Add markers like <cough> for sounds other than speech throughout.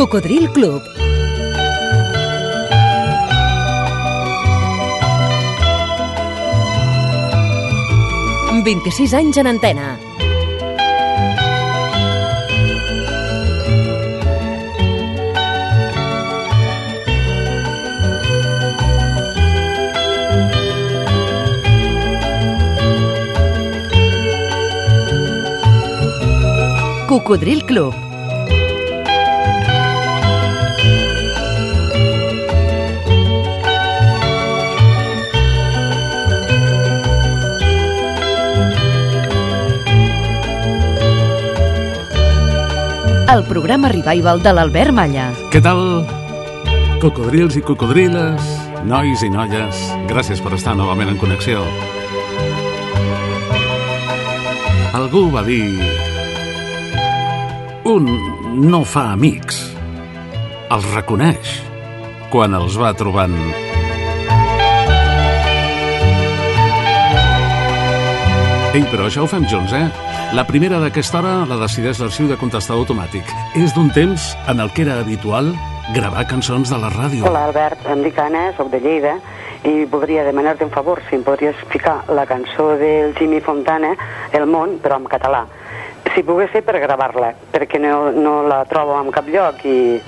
Cocodril Club. ...26 anys en antena. Cocodril Club. El programa Revival de l'Albert Malla. Què tal? Cocodrils i cocodriles, nois i noies, gràcies per estar novament en connexió. Algú va dir... Un no fa amics, els reconeix quan els va trobant. Ei, però això ho fem junts, eh? La primera d'aquesta hora la decideix l'arxiu de contestador automàtic. És d'un temps en el que era habitual gravar cançons de la ràdio. Hola, Albert, em dic Anna, soc de Lleida, i voldria demanar-te un favor, si em podries ficar la cançó del Jimmy Fontana, El món, però en català. Si pogués ser per gravar-la, perquè no, no la trobo en cap lloc i,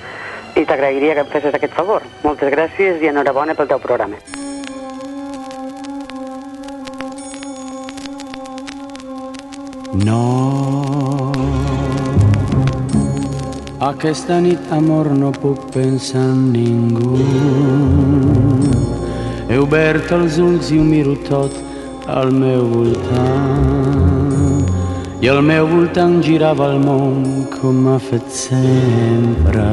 i t'agrairia que em fessis aquest favor. Moltes gràcies i enhorabona pel teu programa. No. Aquesta nit, amor, no puc pensar en ningú. He obert els ulls i ho miro tot al meu voltant. I al meu voltant girava el món com ha fet sempre.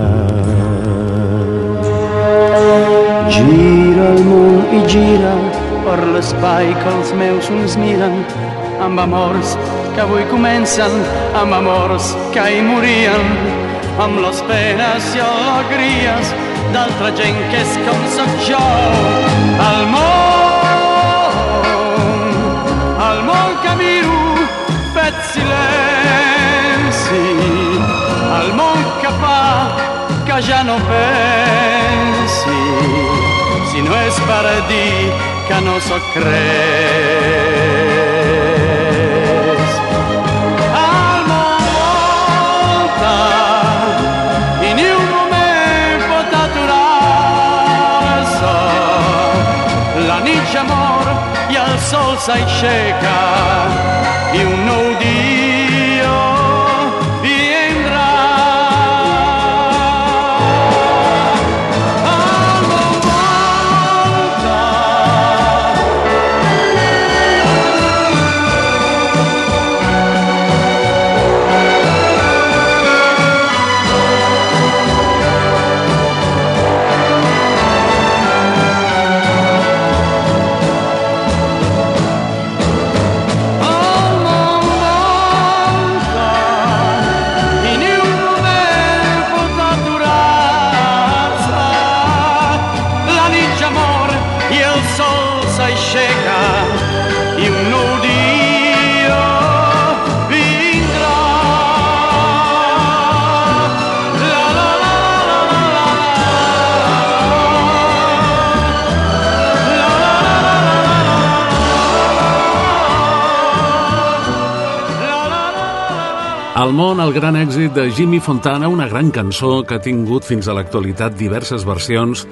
Gira el món i gira per l'espai que els meus ulls miren amb amors que avui comencen, amb amors que ahir morien, amb les penes i alegries d'altra gent que és com sóc jo. El món, el món que miro, fet silenci, el món que fa que ja no pensi, si no és per dir que no sóc res. voice chega. shake. You know Al món, el gran èxit de Jimmy Fontana, una gran cançó que ha tingut fins a l'actualitat diverses versions,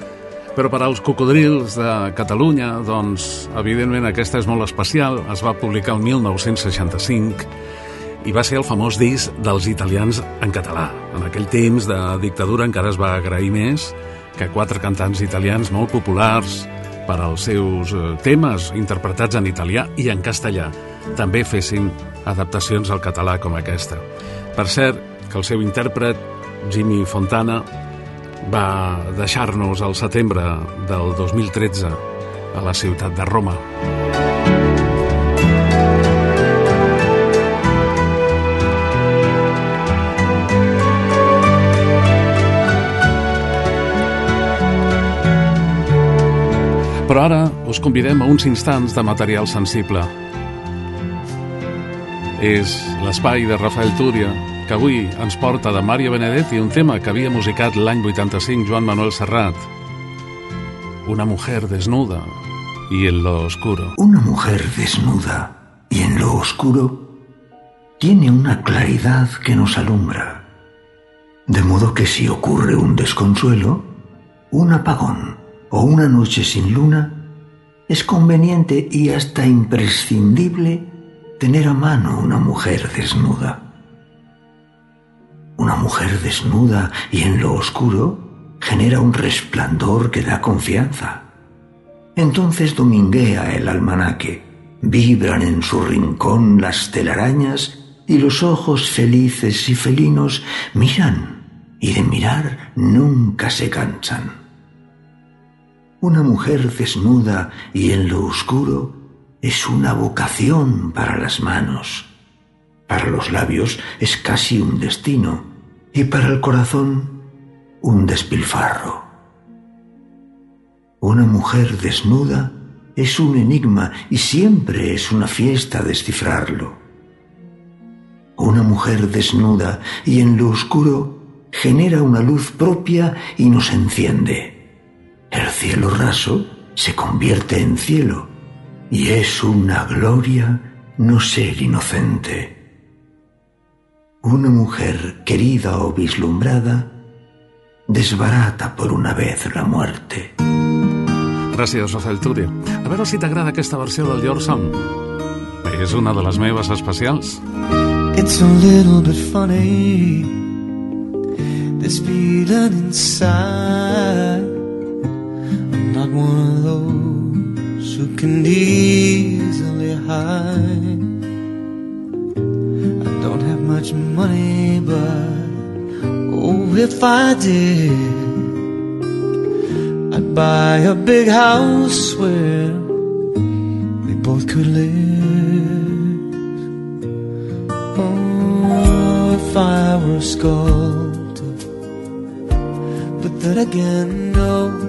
però per als cocodrils de Catalunya, doncs, evidentment aquesta és molt especial. Es va publicar el 1965 i va ser el famós disc dels italians en català. En aquell temps de dictadura encara es va agrair més que quatre cantants italians molt populars per als seus eh, temes interpretats en italià i en castellà també fessin adaptacions al català com aquesta. Per cert, que el seu intèrpret, Jimmy Fontana, va deixar-nos al setembre del 2013 a la ciutat de Roma. Però ara us convidem a uns instants de material sensible. És l'espai de Rafael Túria que avui ens porta de Mario Benedetti un tema que havia musicat l'any 85 Joan Manuel Serrat. Una mujer desnuda y en lo oscuro. Una mujer desnuda y en lo oscuro tiene una claridad que nos alumbra. De modo que si ocurre un desconsuelo, un apagón o una noche sin luna, es conveniente y hasta imprescindible tener a mano una mujer desnuda. Una mujer desnuda y en lo oscuro genera un resplandor que da confianza. Entonces dominguea el almanaque, vibran en su rincón las telarañas y los ojos felices y felinos miran y de mirar nunca se cansan. Una mujer desnuda y en lo oscuro es una vocación para las manos. Para los labios es casi un destino y para el corazón un despilfarro. Una mujer desnuda es un enigma y siempre es una fiesta descifrarlo. Una mujer desnuda y en lo oscuro genera una luz propia y nos enciende. El cielo raso se convierte en cielo y es una gloria no ser inocente. Una mujer querida o vislumbrada desbarata por una vez la muerte. Gràcies, Rafael. A veure si t'agrada aquesta versió del Your Song. És una de les meves especials. It's a little bit funny This feeling inside I'm not one of those who can easily hide I don't have much money but Oh, if I did I'd buy a big house where we both could live. Oh, if I were a sculptor, but then again, no,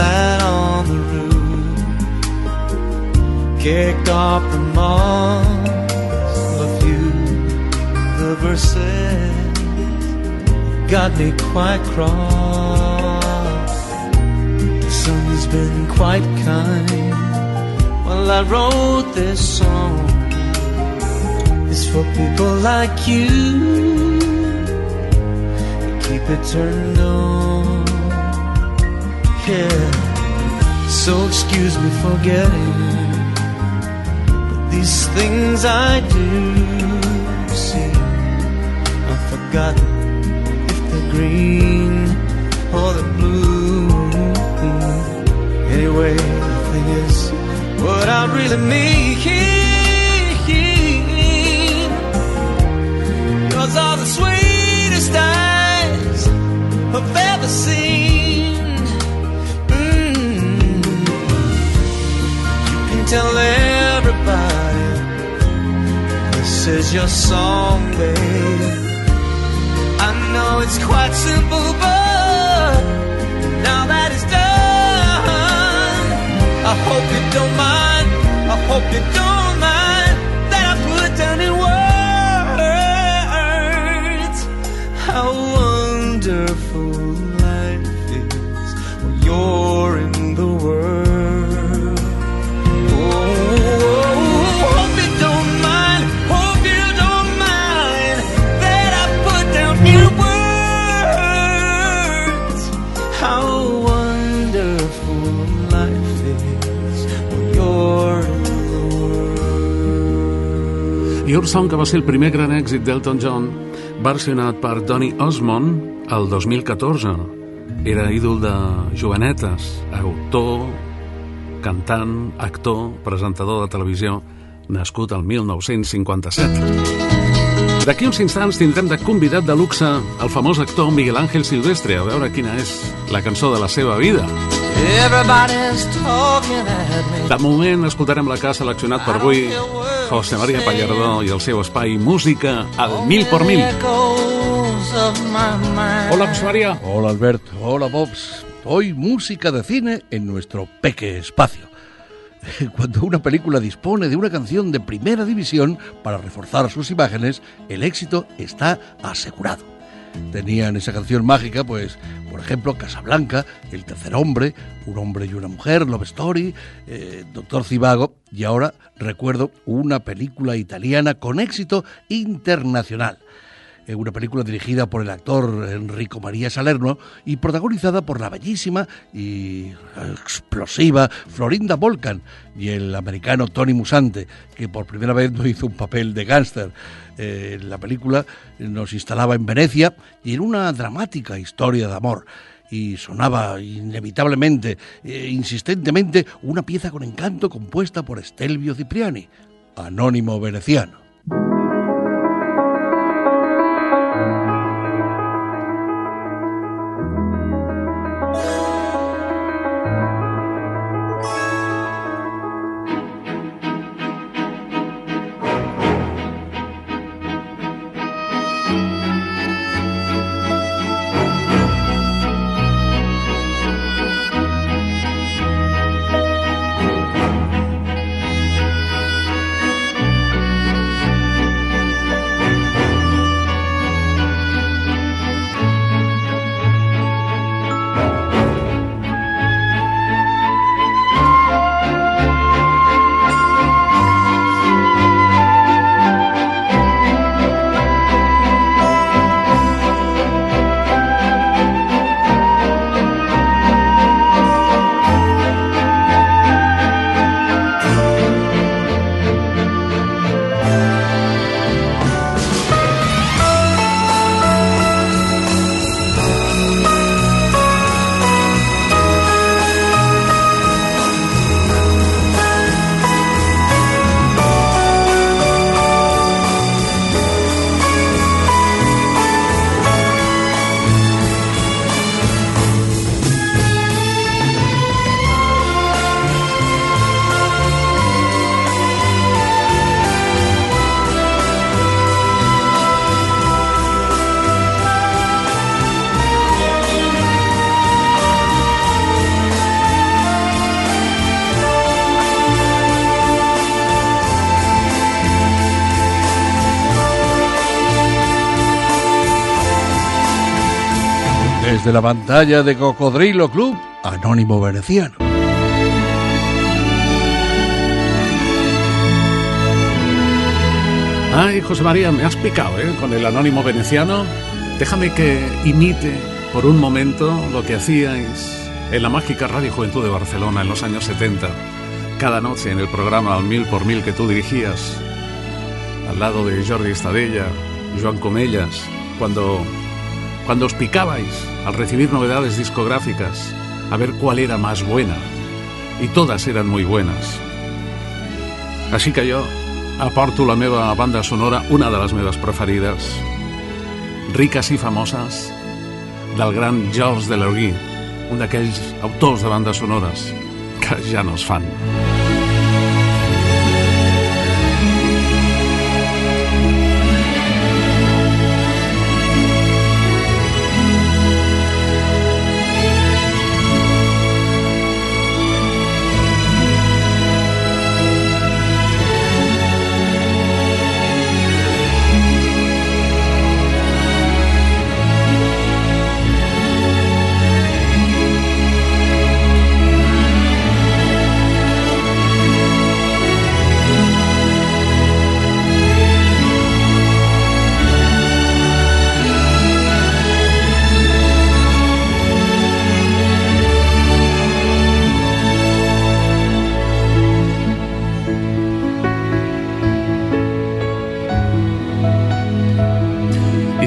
sat on the roof, kicked off the moss, a few the verses got me quite cross. The sun has been quite kind while I wrote this song. It's for people like you keep it turned on. Yeah, so excuse me for getting, but these things I do see, I've forgotten if the green or the blue. Anyway, the thing is, what I really mean. Your song, babe. I know it's quite simple, but now that it's done, I hope you don't mind. I hope you don't mind that I put down in words how wonderful Song, que va ser el primer gran èxit d'Elton John, versionat per Donny Osmond el 2014. Era ídol de jovenetes, autor, cantant, actor, presentador de televisió, nascut al 1957. D'aquí uns instants tindrem de convidat de luxe el famós actor Miguel Ángel Silvestre a veure quina és la cançó de la seva vida. De moment escoltarem la que ha seleccionat per avui José María Pallardó i el seu espai Música al mil por mil. Hola, José María. Hola, Albert. Hola, Bobs. Hoy música de cine en nuestro peque espacio. <laughs> Cuando una película dispone de una canción de primera división para reforzar sus imágenes, el éxito está asegurado tenían esa canción mágica, pues, por ejemplo, Casablanca, El tercer hombre, Un hombre y una mujer, Love Story, eh, Doctor Cibago, y ahora recuerdo una película italiana con éxito internacional. Eh, una película dirigida por el actor Enrico María Salerno y protagonizada por la bellísima y explosiva Florinda Volcan y el americano Tony Musante, que por primera vez no hizo un papel de gángster. Eh, la película nos instalaba en Venecia y en una dramática historia de amor y sonaba inevitablemente, e insistentemente, una pieza con encanto compuesta por Stelvio Cipriani, anónimo veneciano. Desde la pantalla de Cocodrilo Club, Anónimo Veneciano. Ay, José María, me has picado, ¿eh? Con el Anónimo Veneciano. Déjame que imite por un momento lo que hacíais en la mágica Radio Juventud de Barcelona en los años 70. Cada noche en el programa Al Mil por Mil que tú dirigías, al lado de Jordi Estadella, Joan Comellas, cuando, cuando os picabais al recibir novedades discográficas, a ver cuál era más buena. Y todas eran muy buenas. Així que jo aporto la meva banda sonora, una de les meves preferides, riques i famoses, del gran Georges Delergy, un d'aquells autors de bandes sonores que ja no es fan.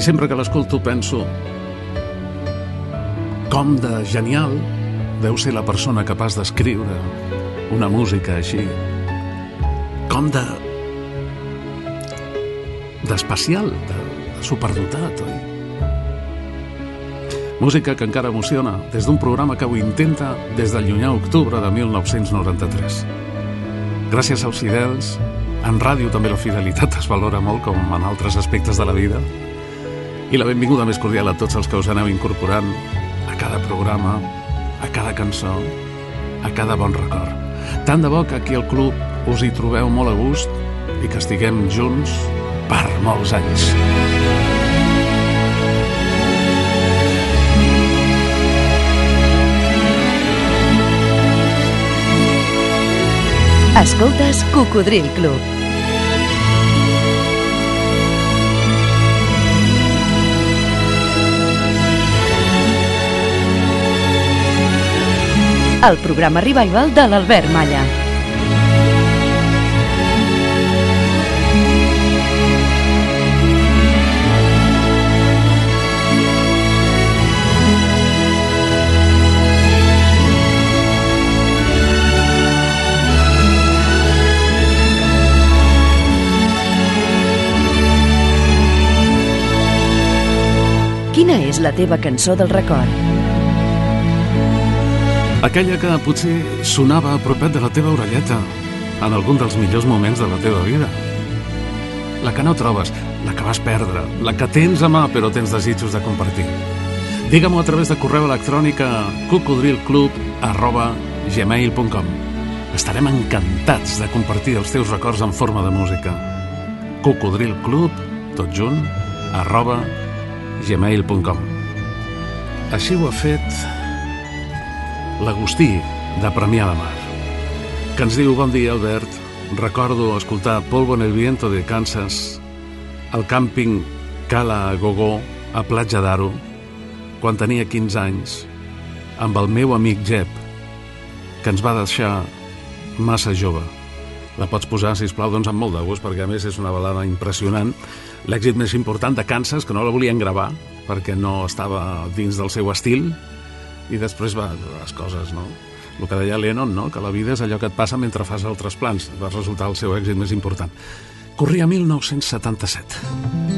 Sempre que l'escolto penso com de genial deu ser la persona capaç d'escriure una música així. Com de... d'especial, de, de superdotat, oi? Música que encara emociona des d'un programa que ho intenta des del llunyà octubre de 1993. Gràcies als fidels, en ràdio també la fidelitat es valora molt com en altres aspectes de la vida i la benvinguda més cordial a tots els que us aneu incorporant a cada programa, a cada cançó, a cada bon record. Tant de bo que aquí al club us hi trobeu molt a gust i que estiguem junts per molts anys. Escoltes Cocodril Club. El programa Revival de l'Albert Malla. Quina és la teva cançó del record? Aquella que potser sonava a propet de la teva orelleta en algun dels millors moments de la teva vida. La que no trobes, la que vas perdre, la que tens a mà però tens desitjos de compartir. Digue-m'ho a través de correu electrònic a cocodrilclub arroba gmail.com Estarem encantats de compartir els teus records en forma de música. cocodrilclub, tot junt, arroba gmail.com Així ho ha fet l'Agustí de Premià de Mar, que ens diu, bon dia, Albert, recordo escoltar Polvo en el viento de Kansas al càmping Cala Gogó a Platja d'Aro quan tenia 15 anys amb el meu amic Jep que ens va deixar massa jove. La pots posar, si plau, doncs amb molt de gust, perquè a més és una balada impressionant. L'èxit més important de Kansas, que no la volien gravar, perquè no estava dins del seu estil, i després va, les coses, no? El que deia Lennon, no? que la vida és allò que et passa mentre fas altres plans. Va resultar el seu èxit més important. Corria 1977.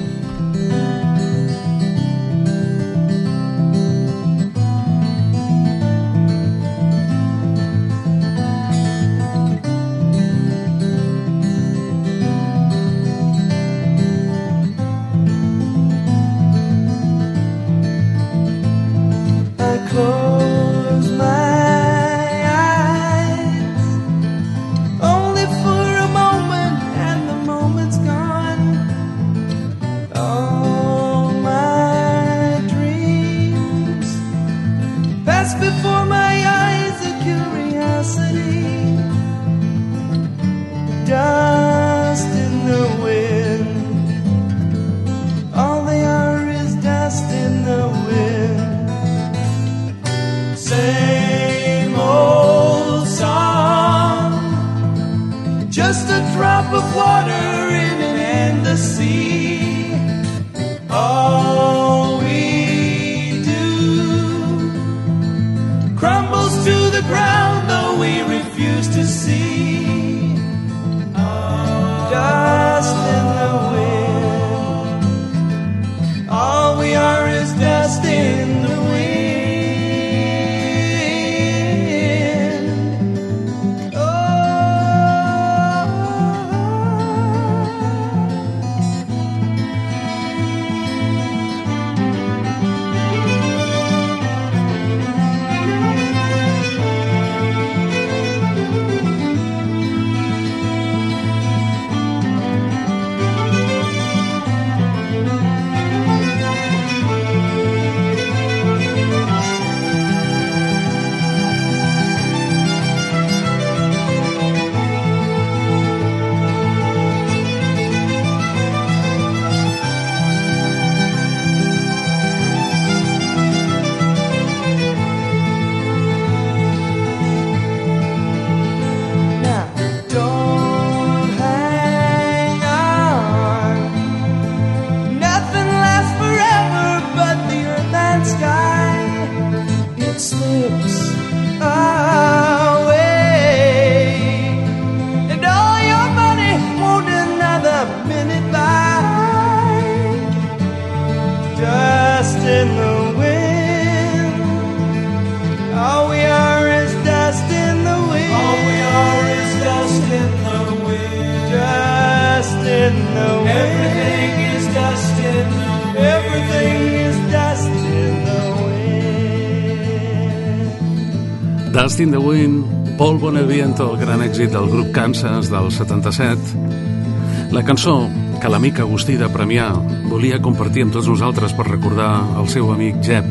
Dust in the Wind, Paul Boneviento, el gran èxit del grup Kansas del 77. La cançó que l'amic Agustí de Premià volia compartir amb tots nosaltres per recordar el seu amic Jeb,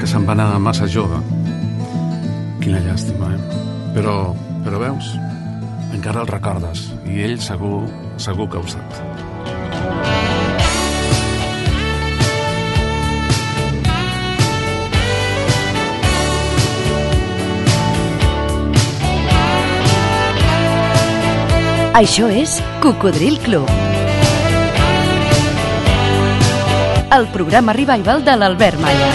que se'n va anar massa jove. Quina llàstima, eh? Però, però veus, encara el recordes, i ell segur, segur que ho sap. Això és Cocodril Club. El programa revival de l'Albert Malla.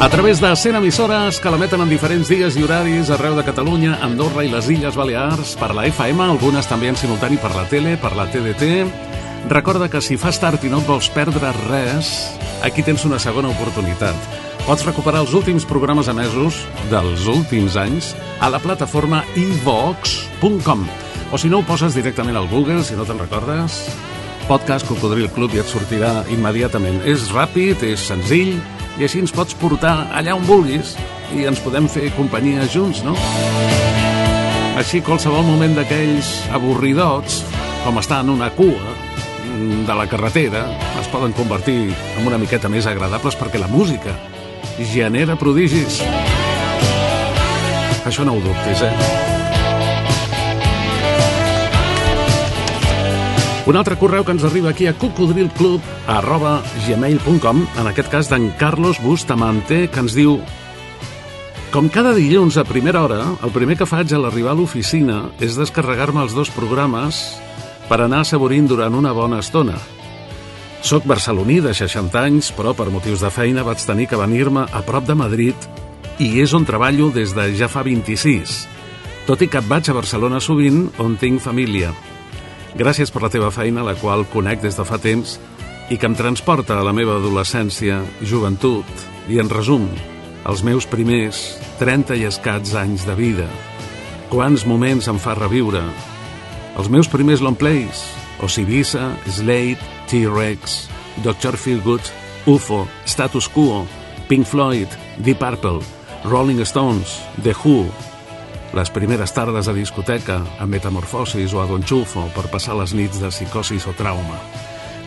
A través de 100 emissores que l'emeten en diferents dies i horaris arreu de Catalunya, Andorra i les Illes Balears, per la FM, algunes també en simultani per la tele, per la TDT. Recorda que si fas tard i no et vols perdre res, aquí tens una segona oportunitat. Pots recuperar els últims programes emesos dels últims anys a la plataforma ivox.com o si no ho poses directament al Google, si no te'n recordes, podcast Cocodril Club i et sortirà immediatament. És ràpid, és senzill i així ens pots portar allà on vulguis i ens podem fer companyia junts, no? Així, qualsevol moment d'aquells avorridots, com estar en una cua de la carretera, es poden convertir en una miqueta més agradables perquè la música genera prodigis. Això no ho dubtis, eh? Un altre correu que ens arriba aquí a cocodrilclub arroba gmail.com, en aquest cas d'en Carlos Bustamante, que ens diu com cada dilluns a primera hora, el primer que faig a l'arribar a l'oficina és descarregar-me els dos programes per anar assaborint durant una bona estona. Soc barceloní de 60 anys, però per motius de feina vaig tenir que venir-me a prop de Madrid i és on treballo des de ja fa 26, tot i que vaig a Barcelona sovint on tinc família. Gràcies per la teva feina, la qual conec des de fa temps i que em transporta a la meva adolescència, joventut i, en resum, els meus primers 30 i escats anys de vida. Quants moments em fa reviure. Els meus primers long plays, Osibisa, Slade, T-Rex, Dr. Feelgood, UFO, Status Quo, Pink Floyd, Deep Purple, Rolling Stones, The Who, les primeres tardes a discoteca, a Metamorfosis o a Don Chufo per passar les nits de psicosis o trauma.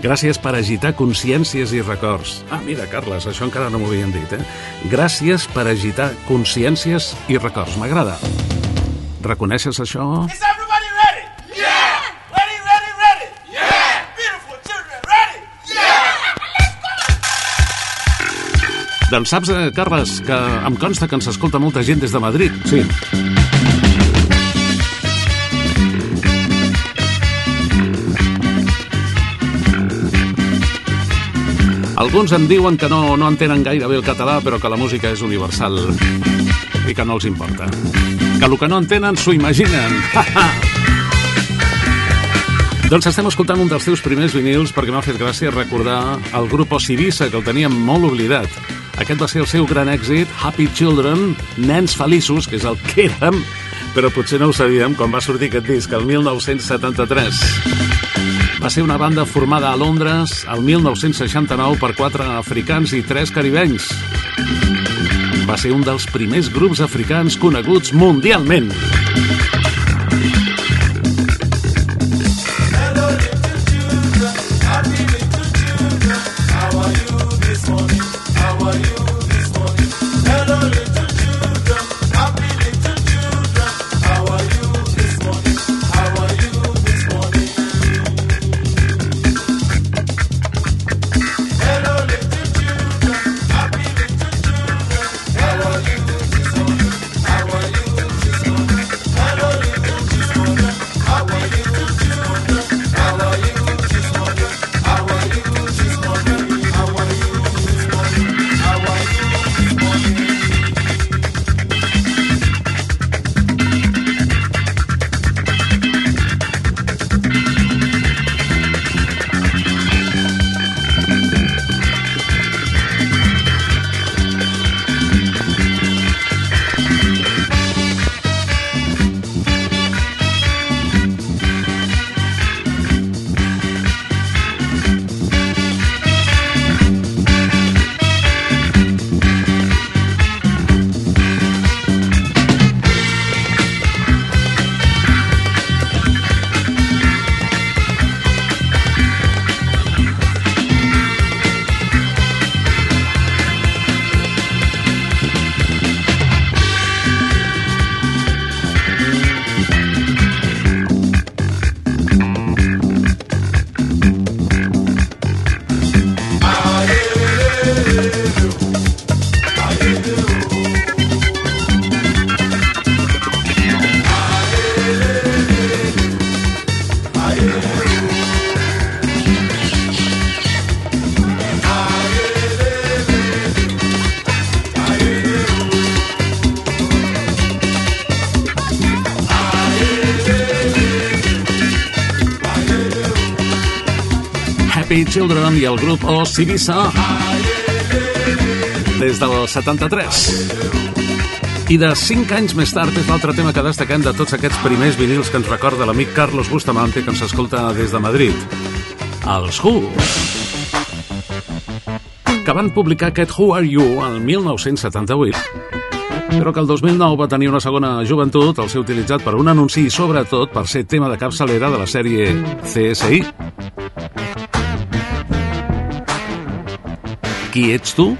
Gràcies per agitar consciències i records. Ah, mira, Carles, això encara no m'ho havien dit, eh? Gràcies per agitar consciències i records. M'agrada. Reconeixes això? Is everybody ready? Yeah! Ready, ready, ready? Yeah! Beautiful children, ready? Yeah! Doncs saps, eh, Carles, que em consta que ens escolta molta gent des de Madrid. Sí. Alguns em diuen que no, no entenen gaire bé el català, però que la música és universal i que no els importa. Que el que no entenen s'ho imaginen. <laughs> doncs estem escoltant un dels teus primers vinils perquè m'ha fet gràcia recordar el grup Osibisa, que el teníem molt oblidat. Aquest va ser el seu gran èxit, Happy Children, Nens Feliços, que és el que érem, però potser no ho sabíem quan va sortir aquest disc, el 1973. Va ser una banda formada a Londres el 1969 per quatre africans i tres caribenys. Va ser un dels primers grups africans coneguts mundialment. Children i el grup Ibiza des del 73. I de 5 anys més tard és l'altre tema que destaquem de tots aquests primers vinils que ens recorda l'amic Carlos Bustamante que ens escolta des de Madrid. Els Who que van publicar aquest Who Are You el 1978 però que el 2009 va tenir una segona joventut al ser utilitzat per un anunci i sobretot per ser tema de capçalera de la sèrie CSI. Qui ets tu?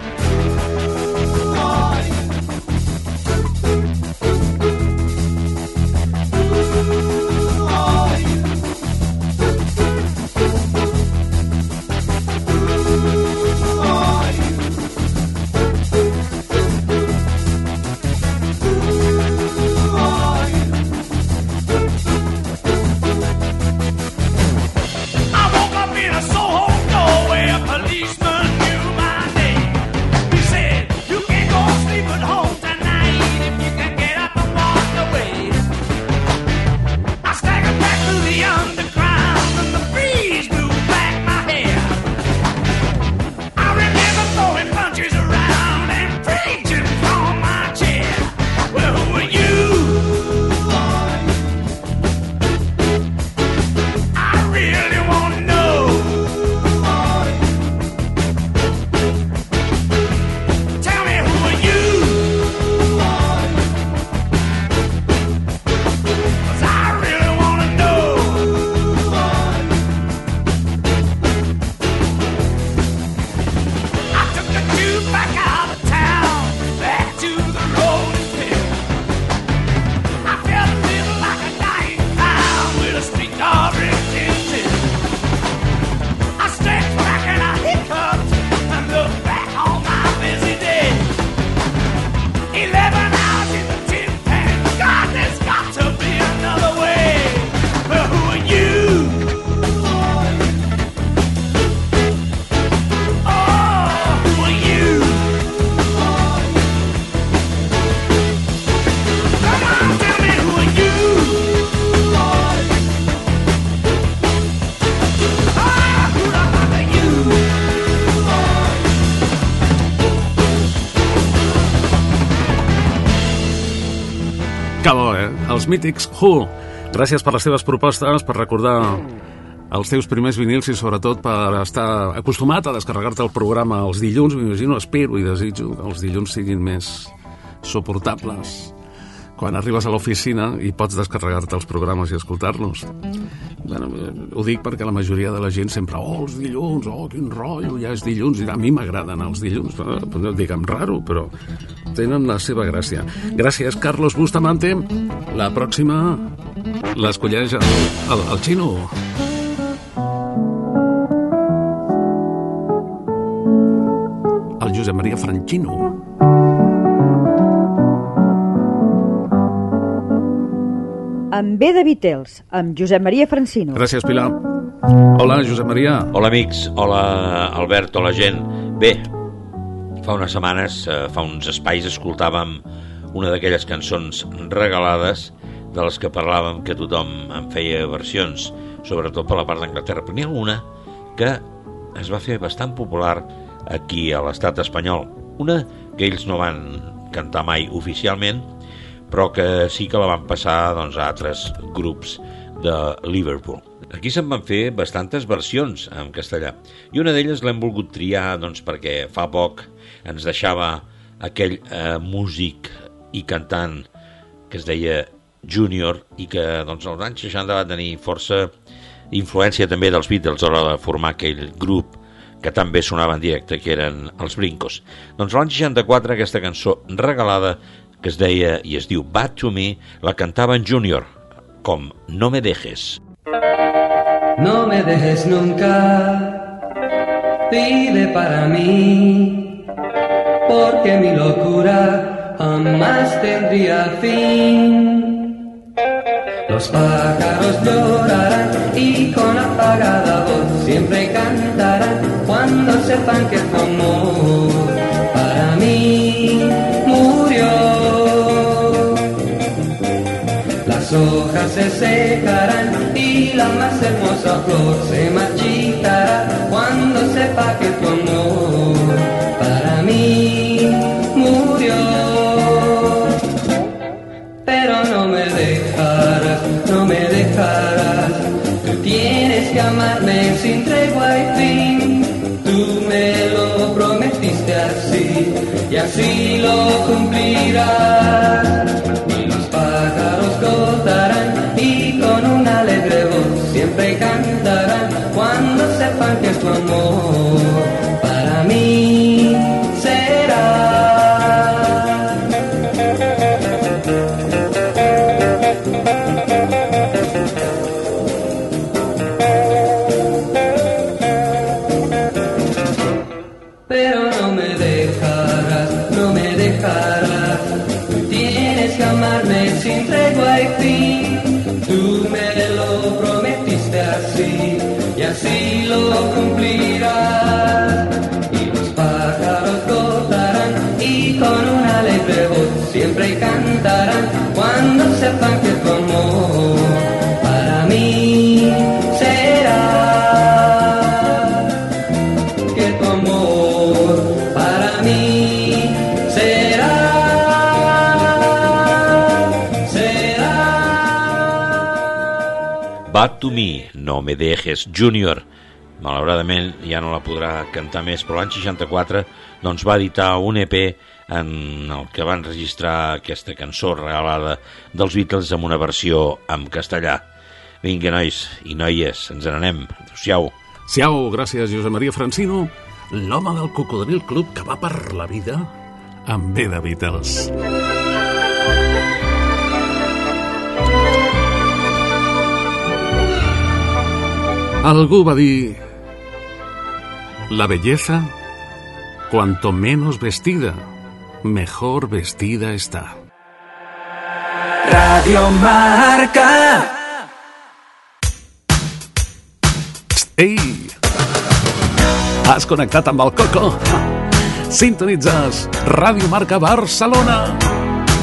Els mítics Who. Gràcies per les teves propostes, per recordar els teus primers vinils i sobretot per estar acostumat a descarregar-te el programa els dilluns, m'imagino, espero i desitjo que els dilluns siguin més suportables quan arribes a l'oficina i pots descarregar-te els programes i escoltar-los. Bueno, ho dic perquè la majoria de la gent sempre, oh, els dilluns, oh, quin rotllo, ja és dilluns, i a mi m'agraden els dilluns, no diguem raro, però tenen la seva gràcia. Gràcies, Carlos Bustamante. La pròxima l'escolleix el, el, el xino. El Josep Maria Franchino. Amb B de Vitels, amb Josep Maria Francino. Gràcies, Pilar. Hola, Josep Maria. Hola, amics. Hola, Albert. Hola, gent. Bé, fa unes setmanes, eh, fa uns espais, escoltàvem una d'aquelles cançons regalades de les que parlàvem que tothom en feia versions, sobretot per la part d'Anglaterra. Però n'hi ha una que es va fer bastant popular aquí a l'estat espanyol. Una que ells no van cantar mai oficialment, però que sí que la van passar doncs, a altres grups de Liverpool. Aquí se'n van fer bastantes versions en castellà i una d'elles l'hem volgut triar doncs, perquè fa poc ens deixava aquell eh, músic i cantant que es deia Junior i que doncs, als anys 60 va tenir força influència també dels Beatles a l'hora de formar aquell grup que també sonava en directe, que eren els Brincos. Doncs l'any 64 aquesta cançó regalada que es deia i es diu Bad to Me, la cantava en Junior, com No me dejes. No me dejes nunca, pide para mí, porque mi locura jamás tendría fin. Los pájaros llorarán y con apagada voz siempre cantarán cuando sepan que tu amor para mí hojas se secarán y la más hermosa flor se marchitará cuando sepa que tu amor para mí murió. Pero no me dejarás, no me dejarás. Tú tienes que amarme sin tregua y fin. Tú me lo prometiste así y así lo cumplirás. como Bad to Me, No me dejes, Junior. Malauradament ja no la podrà cantar més, però l'any 64 doncs, va editar un EP en el que van registrar aquesta cançó regalada dels Beatles amb una versió en castellà. Vinga, nois i noies, ens n'anem. Adéu-siau. Siau, gràcies, Josep Maria Francino, l'home del Cocodril Club que va per la vida amb B de Beatles. Algú va dir... La belleza, cuanto menos vestida, mejor vestida está. Radio Marca. Ei! Has connectat amb el Coco? Sintonitzes Ràdio Marca Barcelona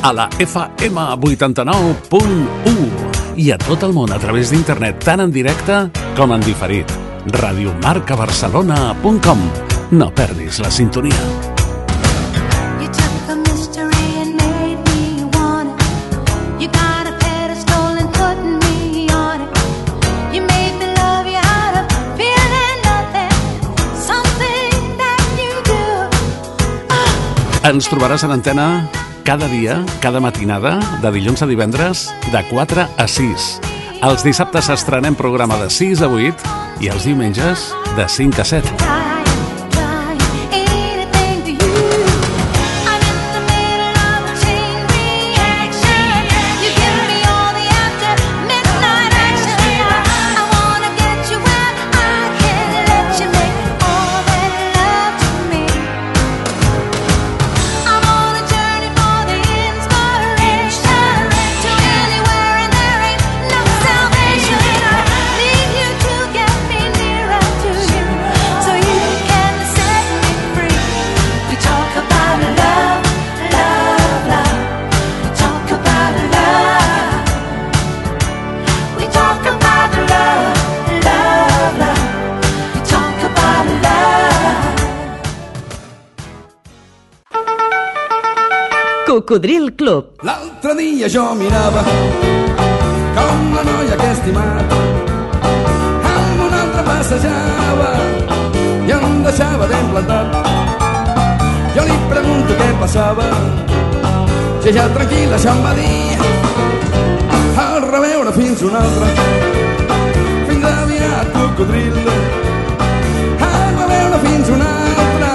a la FM 89.1 i a tot el món a través d'internet, tant en directe com en diferit. radiomarcabarcelona.com No perdis la sintonia. Ens trobaràs en antena cada dia, cada matinada, de dilluns a divendres, de 4 a 6. Els dissabtes estrenem programa de 6 a 8 i els diumenges de 5 a 7. Cocodril Club. L'altre dia jo mirava com la noia que he estimat amb un altre passejava i em deixava ben plantat. Jo li pregunto què passava si ja tranquil·la això em va dir al reveure fins un altre fins aviat cocodril al reveure fins un altre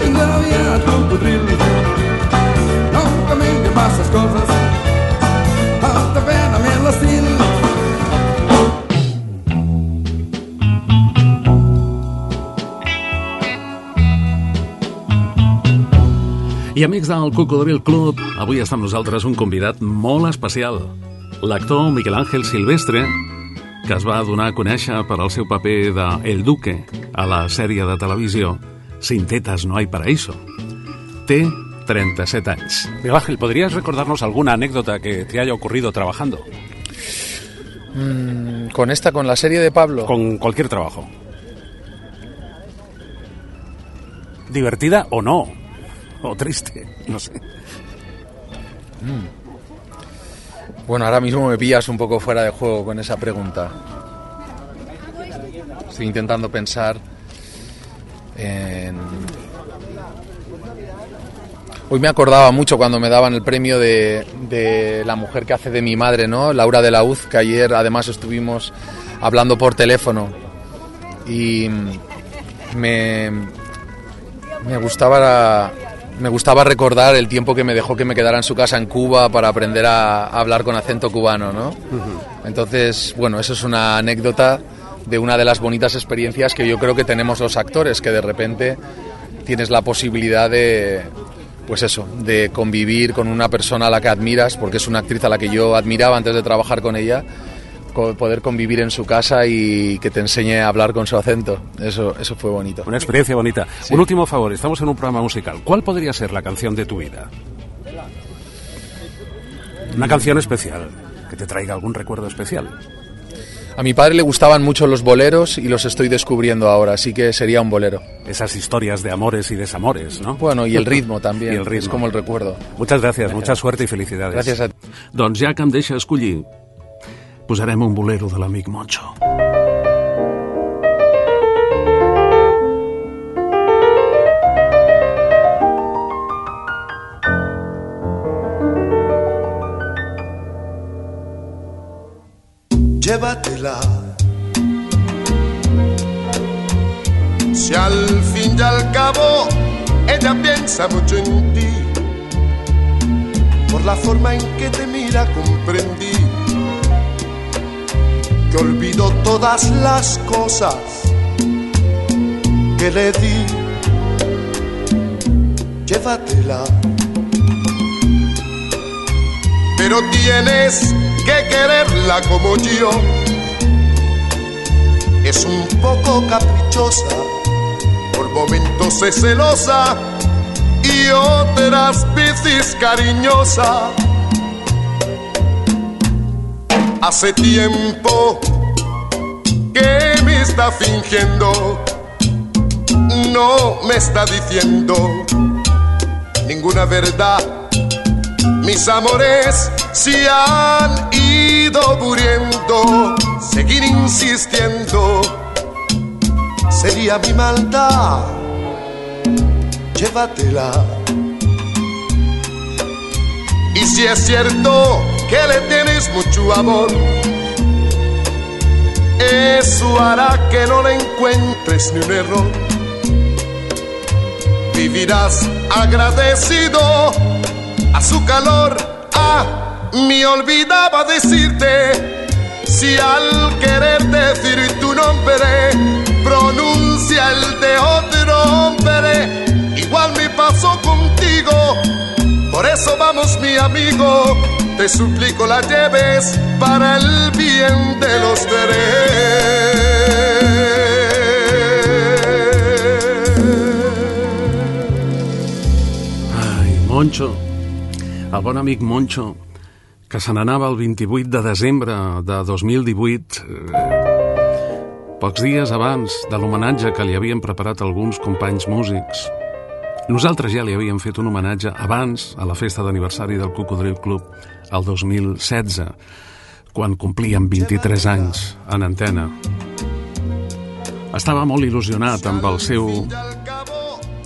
fins aviat cocodril masses coses Alta pena més l'estil I amics del Cocodril Club, avui està amb nosaltres un convidat molt especial, l'actor Miguel Ángel Silvestre, que es va donar a conèixer per al seu paper de El Duque a la sèrie de televisió Sin tetas no hay paraíso. Té 37 anys. Miguel Ángel, ¿podrías recordarnos alguna anécdota que te haya ocurrido trabajando? Mm, con esta, con la serie de Pablo. Con cualquier trabajo. Divertida o no. O triste, no sé. Bueno, ahora mismo me pillas un poco fuera de juego con esa pregunta. Estoy intentando pensar en... Hoy me acordaba mucho cuando me daban el premio de, de la mujer que hace de mi madre, ¿no? Laura de la Uz, que ayer además estuvimos hablando por teléfono. Y me, me gustaba me gustaba recordar el tiempo que me dejó que me quedara en su casa en Cuba para aprender a, a hablar con acento cubano, ¿no? Entonces, bueno, eso es una anécdota de una de las bonitas experiencias que yo creo que tenemos los actores, que de repente tienes la posibilidad de, pues eso, de convivir con una persona a la que admiras, porque es una actriz a la que yo admiraba antes de trabajar con ella, poder convivir en su casa y que te enseñe a hablar con su acento. Eso, eso fue bonito. Una experiencia bonita. Un último favor, estamos en un programa musical. ¿Cuál podría ser la canción de tu vida? Una canción especial, que te traiga algún recuerdo especial. A mi padre le gustaban mucho los boleros y los estoy descubriendo ahora, así que sería un bolero. Esas historias de amores y desamores, ¿no? Bueno, y el ritmo <laughs> también, I el ritmo. es como el recuerdo. Muchas gracias, mucha suerte i felicitats. Gràcies a Doncs ja que em deixa escollir, posarem un bolero de l'amic Moncho. Llévatela. Si al fin y al cabo ella piensa mucho en ti, por la forma en que te mira comprendí que olvidó todas las cosas que le di. Llévatela. Pero tienes que quererla como yo. Es un poco caprichosa, por momentos es celosa y otras veces cariñosa. Hace tiempo que me está fingiendo, no me está diciendo ninguna verdad. Mis amores se han ido muriendo, seguir insistiendo sería mi maldad. Llévatela. Y si es cierto que le tienes mucho amor, eso hará que no le encuentres ni un error. Vivirás agradecido a su calor. Ah, me olvidaba decirte, si al querer decir tu nombre pronuncia el de otro hombre, igual me pasó contigo. Por eso vamos, mi amigo, te suplico la lleves para el bien de los Ai, Moncho, el bon amic Moncho, que se n'anava el 28 de desembre de 2018, eh, pocs dies abans de l'homenatge que li havien preparat alguns companys músics. Nosaltres ja li havíem fet un homenatge abans a la festa d'aniversari del Cocodril Club, el 2016, quan complíem 23 anys en antena. Estava molt il·lusionat amb el seu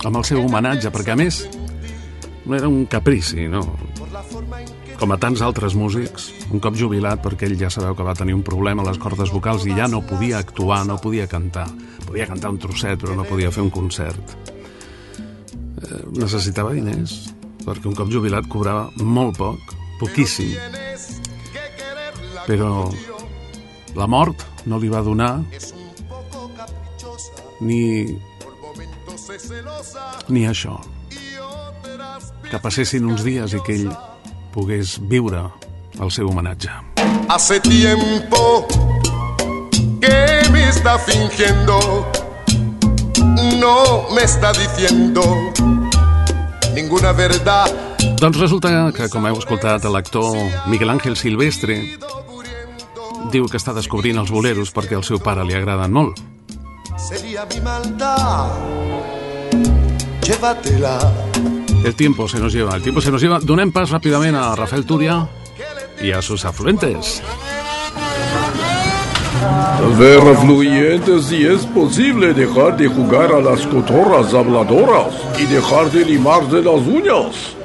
amb el seu homenatge, perquè a més no era un caprici, no? Com a tants altres músics, un cop jubilat, perquè ell ja sabeu que va tenir un problema a les cordes vocals i ja no podia actuar, no podia cantar. Podia cantar un trosset, però no podia fer un concert. Eh, necessitava diners, perquè un cop jubilat cobrava molt poc, poquíssim. Però la mort no li va donar ni ni això. Que passessin uns dies i que ell pogués viure el seu homenatge. Hace tiempo que me está fingiendo, no me está diciendo ninguna verdad. Doncs resulta que, com heu escoltat, l'actor Miguel Ángel Silvestre diu que està descobrint els boleros perquè al seu pare li agraden molt. Sería mi maldad. Llévatela. El tiempo se nos lleva, el tiempo se nos lleva. Donem pas ràpidament a Rafael Turia y a sus afluentes. Ver, afluyentes, si es posible dejar de jugar a las cotorras habladoras y dejar de limarse las uñas.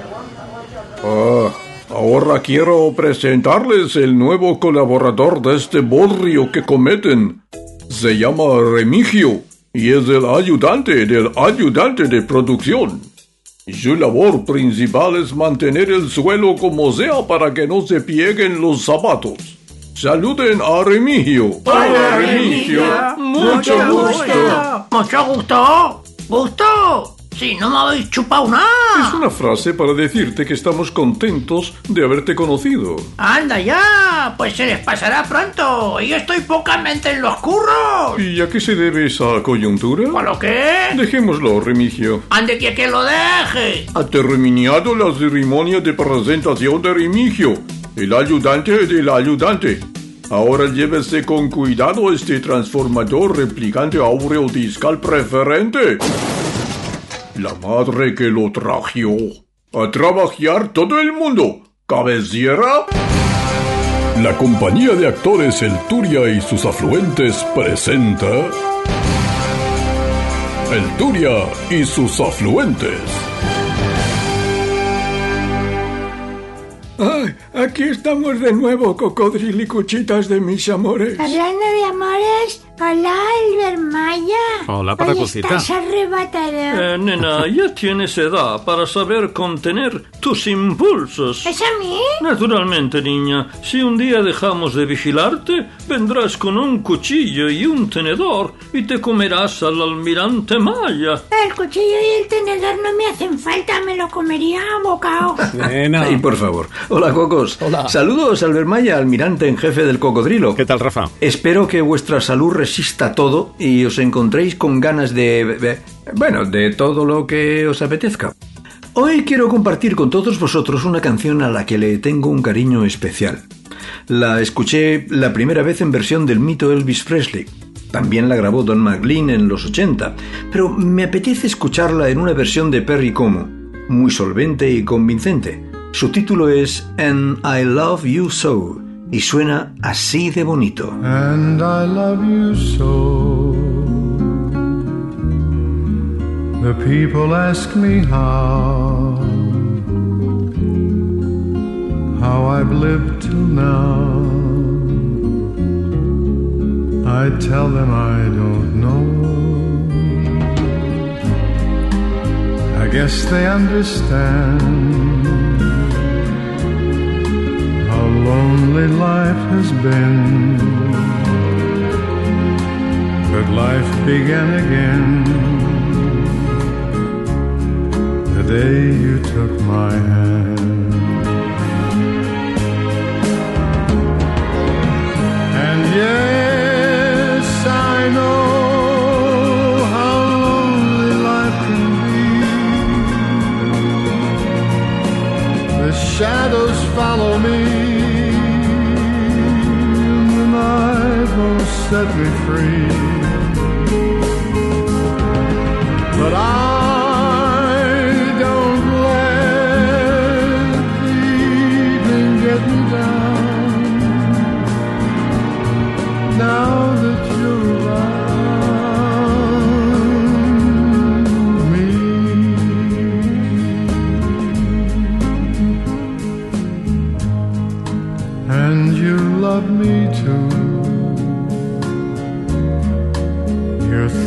Ah, ahora quiero presentarles el nuevo colaborador de este bodrio que cometen. Se llama Remigio y es el ayudante del ayudante de producción. Su labor principal es mantener el suelo como sea para que no se pieguen los zapatos. Saluden a Remigio. Hola, Remigio. Mucho gusto. Mucho gusto. Gusto. Si no me habéis chupado nada. Es una frase para decirte que estamos contentos de haberte conocido. Anda ya. Pues se les pasará pronto. Y estoy pocamente en los curros. ¿Y a qué se debe esa coyuntura? ¿Por lo qué? Dejémoslo, Remigio. Ande que que lo deje. Ha terminado la ceremonia de presentación de Remigio, el ayudante del ayudante. Ahora llévese con cuidado este transformador replicante áureo discal preferente. La madre que lo trajo. A trabajar todo el mundo. ¿Cabecera? La compañía de actores El Turia y sus afluentes presenta. El Turia y sus afluentes. Ay, aquí estamos de nuevo, cocodril y cuchitas de mis amores. Hablando de amores, hola, Albert Maya. Hola, Hoy Paracucita. estás arrebatado. Eh, nena, ya tienes edad para saber contener tus impulsos. ¿Es a mí? Naturalmente, niña, si un día dejamos de vigilarte, vendrás con un cuchillo y un tenedor y te comerás al almirante Maya. El cuchillo y el tenedor no me hacen falta, me lo comería a bocado. <laughs> Ay, por favor. Hola, Cocos. Hola. Saludos, Albert Maya, almirante en jefe del cocodrilo. ¿Qué tal, Rafa? Espero que vuestra salud resista todo y os encontréis con ganas de... bueno, de todo lo que os apetezca. Hoy quiero compartir con todos vosotros una canción a la que le tengo un cariño especial. La escuché la primera vez en versión del mito Elvis Presley. También la grabó Don McLean en los 80, pero me apetece escucharla en una versión de Perry Como, muy solvente y convincente. Su título es And I Love You So y suena así de bonito. And I love you so. The people ask me how, how I've lived till now. I tell them I don't know. I guess they understand lonely life has been. But life began again the day you took my hand. And yes, I know how lonely life can be. The shadows follow me, won't set me free. But I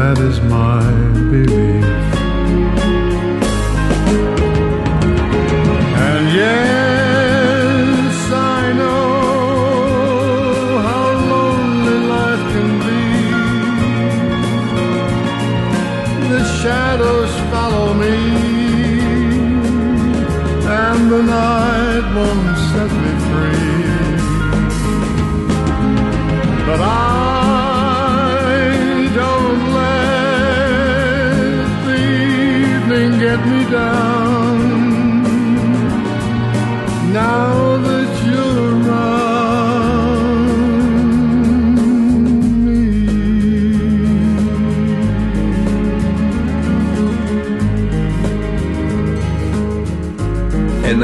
that is my belief. And yes, I know how lonely life can be. The shadows follow me, and the night won't set me free. But I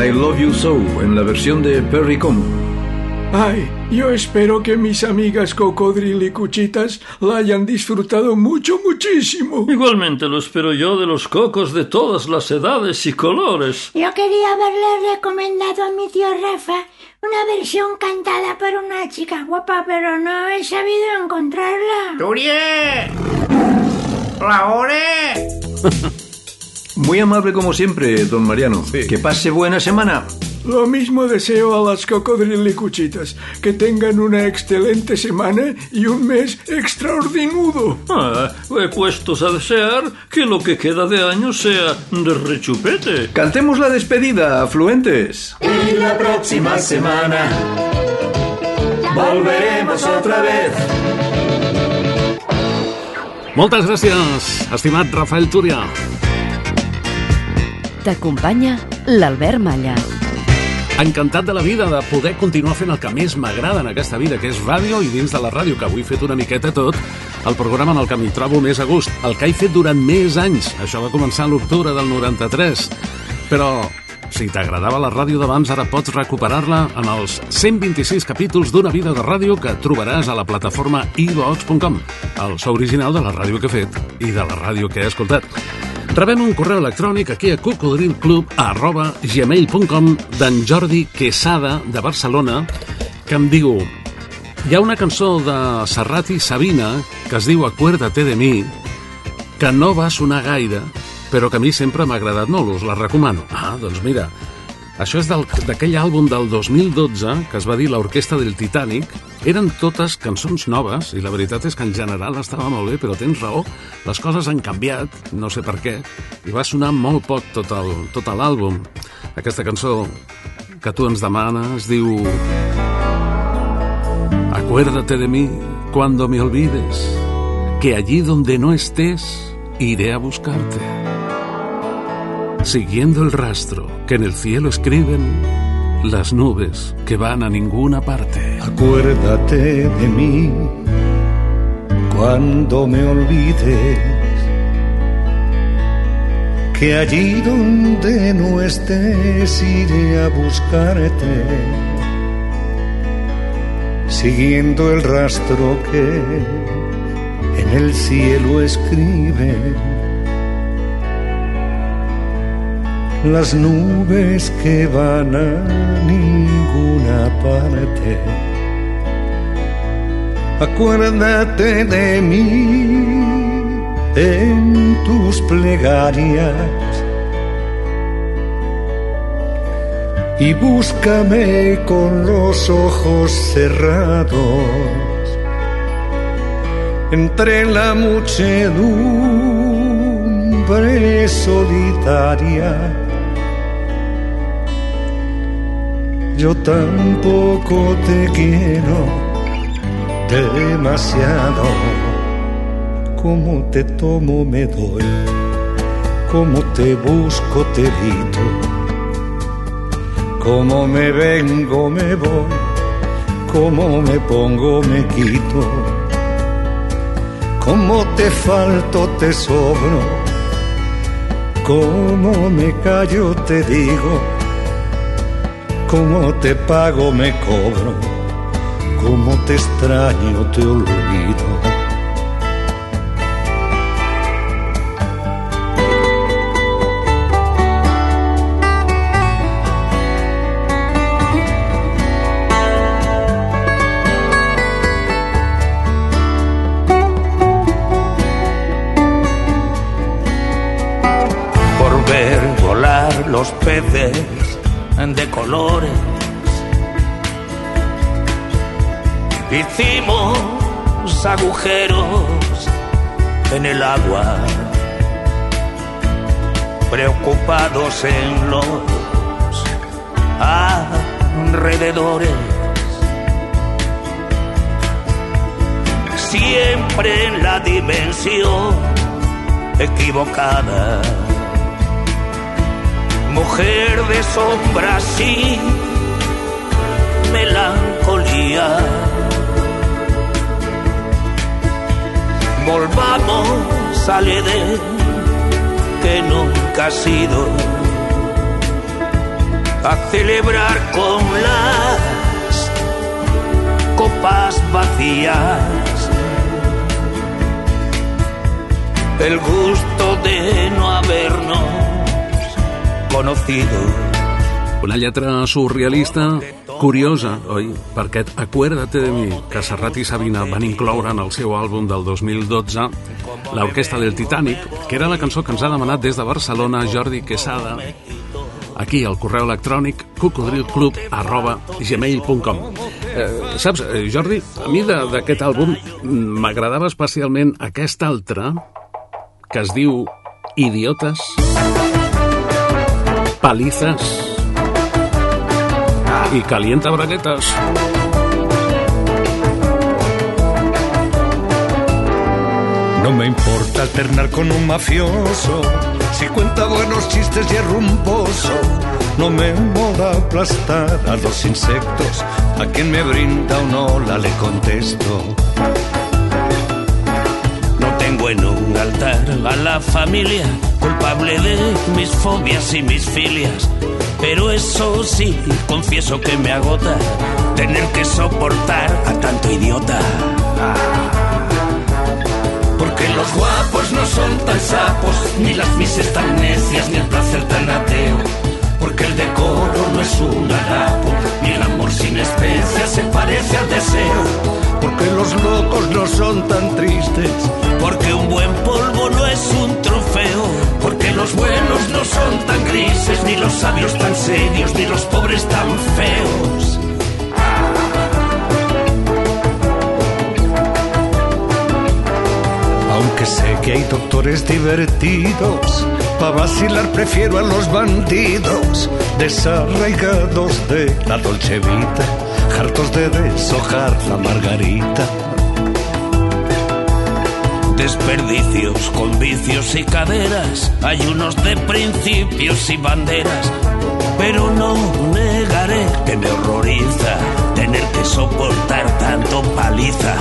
I Love You So, en la versión de Perry Como. Ay, yo espero que mis amigas Cocodril y Cuchitas la hayan disfrutado mucho, muchísimo. Igualmente lo espero yo de los cocos de todas las edades y colores. Yo quería haberle recomendado a mi tío Rafa una versión cantada por una chica guapa, pero no he sabido encontrarla. ¡Turie! ¡Lahore! <laughs> Muy amable como siempre, don Mariano. Que pase buena semana. Lo mismo deseo a las Cocodril y Cuchitas, que tengan una excelente semana y un mes extraordinudo. Ah, he puestos a desear que lo que queda de año sea de rechupete. Cantemos la despedida, afluentes. Y la próxima semana volveremos otra vez. Moltes gràcies, estimat Rafael Túria. T'acompanya l'Albert Malla. Encantat de la vida de poder continuar fent el que més m'agrada en aquesta vida, que és ràdio i dins de la ràdio, que avui he fet una miqueta tot, el programa en el que m'hi trobo més a gust, el que he fet durant més anys. Això va començar a l'octubre del 93. Però si t'agradava la ràdio d'abans, ara pots recuperar-la en els 126 capítols d'Una vida de ràdio que trobaràs a la plataforma ivox.com, el so original de la ràdio que he fet i de la ràdio que he escoltat. Rebem un correu electrònic aquí a cocodrilclub arroba gmail.com d'en Jordi Quesada de Barcelona que em diu hi ha una cançó de Serrat i Sabina que es diu Acuérdate de mi que no va sonar gaire però que a mi sempre m'ha agradat molt, us la recomano. Ah, doncs mira, això és d'aquell àlbum del 2012 que es va dir l'Orquestra del Titanic. Eren totes cançons noves i la veritat és que en general estava molt bé, però tens raó, les coses han canviat, no sé per què, i va sonar molt poc tot el- tot l'àlbum. Aquesta cançó que tu ens demanes diu Acuérdate de mí cuando me olvides, que allí donde no estés, iré a buscarte. Siguiendo el rastro que en el cielo escriben las nubes que van a ninguna parte. Acuérdate de mí cuando me olvides que allí donde no estés iré a buscarte siguiendo el rastro que en el cielo escribe las nubes que van a ninguna parte. Acuérdate de mí en tus plegarias y búscame con los ojos cerrados entre la muchedumbre solitaria. Yo tampoco te quiero demasiado. Como te tomo me doy, como te busco te evito, como me vengo me voy, como me pongo me quito, como te falto te sobro, como me callo te digo, como te pago me cobro, como te extraño te olvido. por ver volar los peces de colores. Hicimos agujeros en el agua, preocupados en los alrededores. Siempre en la dimensión equivocada. Mujer de sombras y melancolía. Volvamos al Edén que nunca ha sido. A celebrar con las copas vacías. El gusto de no habernos conocido. Una lletra surrealista curiosa, oi? Per aquest Acuérdate de mi, que Serrat i Sabina van incloure en el seu àlbum del 2012, l'Orquestra del Titanic, que era la cançó que ens ha demanat des de Barcelona Jordi Quesada, aquí al correu electrònic cocodrilclub arroba gmail.com eh, Saps, eh, Jordi, a mi d'aquest àlbum m'agradava especialment aquest altre que es diu Idiotes, Palizas i Calienta Braguetas. No me importa alternar con un mafioso. Si cuenta buenos chistes y es rumboso. No me mola aplastar a los insectos. A quien me brinda una ola le contesto. No tengo en un altar a la familia, culpable de mis fobias y mis filias. Pero eso sí, confieso que me agota tener que soportar a tanto idiota. Porque los guapos no son tan sapos, ni las mises tan necias, ni el placer tan ateo. Porque el decoro no es un harapo, ni el amor sin especias se parece al deseo. Porque los locos no son tan tristes. Porque un buen polvo no es un trofeo. Porque los buenos no son tan grises, ni los sabios tan serios, ni los pobres tan feos. Aunque sé que hay doctores divertidos, para vacilar prefiero a los bandidos, desarraigados de la dolce vida, hartos de deshojar la margarita. Desperdicios con vicios y caderas, hay unos de principios y banderas. Pero no negaré que me horroriza tener que soportar tanto paliza.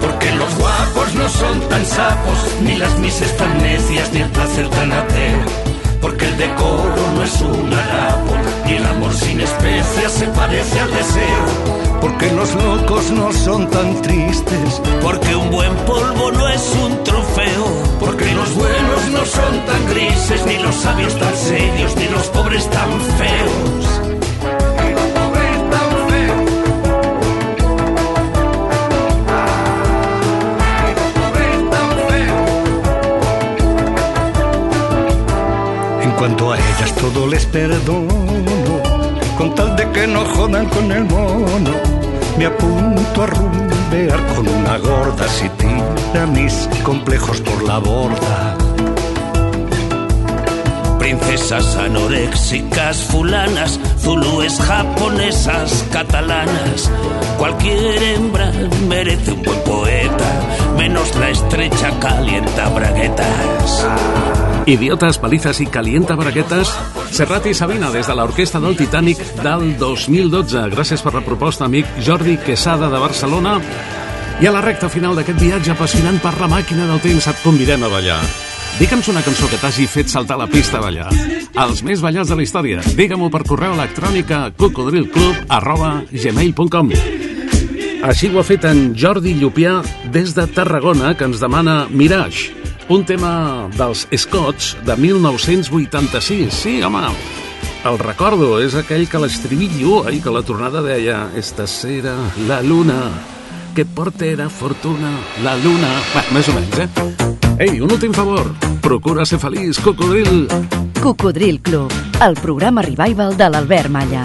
Porque los guapos no son tan sapos, ni las mises tan necias, ni el placer tan ateo. Porque el decoro no es un harapo, ni el amor sin especias se parece al deseo. Porque los locos no son tan tristes. Porque un buen polvo no es un trofeo. Porque los buenos no son tan grises, ni los sabios tan serios, ni los pobres tan feos. Cuanto a ellas todo les perdono, con tal de que no jodan con el mono. Me apunto a rumbear con una gorda si tira mis complejos por la borda. Princesas anoréxicas, fulanas, zulúes japonesas, catalanas. Cualquier hembra merece un buen poeta, menos la estrecha calienta braguetas. Idiotes, palizes i calienta braguetes, Serrat i Sabina des de l'Orquestra del Titanic del 2012. Gràcies per la proposta, amic Jordi Quesada de Barcelona. I a la recta final d'aquest viatge apassionant per la màquina del temps et convidem a ballar. Digue'ns una cançó que t'hagi fet saltar la pista a ballar. Els més ballats de la història. Digue-m'ho per correu electrònic a cocodrilclub Així ho ha fet en Jordi Llupià des de Tarragona, que ens demana Mirage, un tema dels Scots de 1986. Sí, home, el recordo, és aquell que l'estribillo, ai, que la tornada deia Esta sera la luna, que portera fortuna la luna... Bé, més o menys, eh? Ei, un últim favor, procura ser feliç, cocodril. Cocodril Club, el programa revival de l'Albert Malla.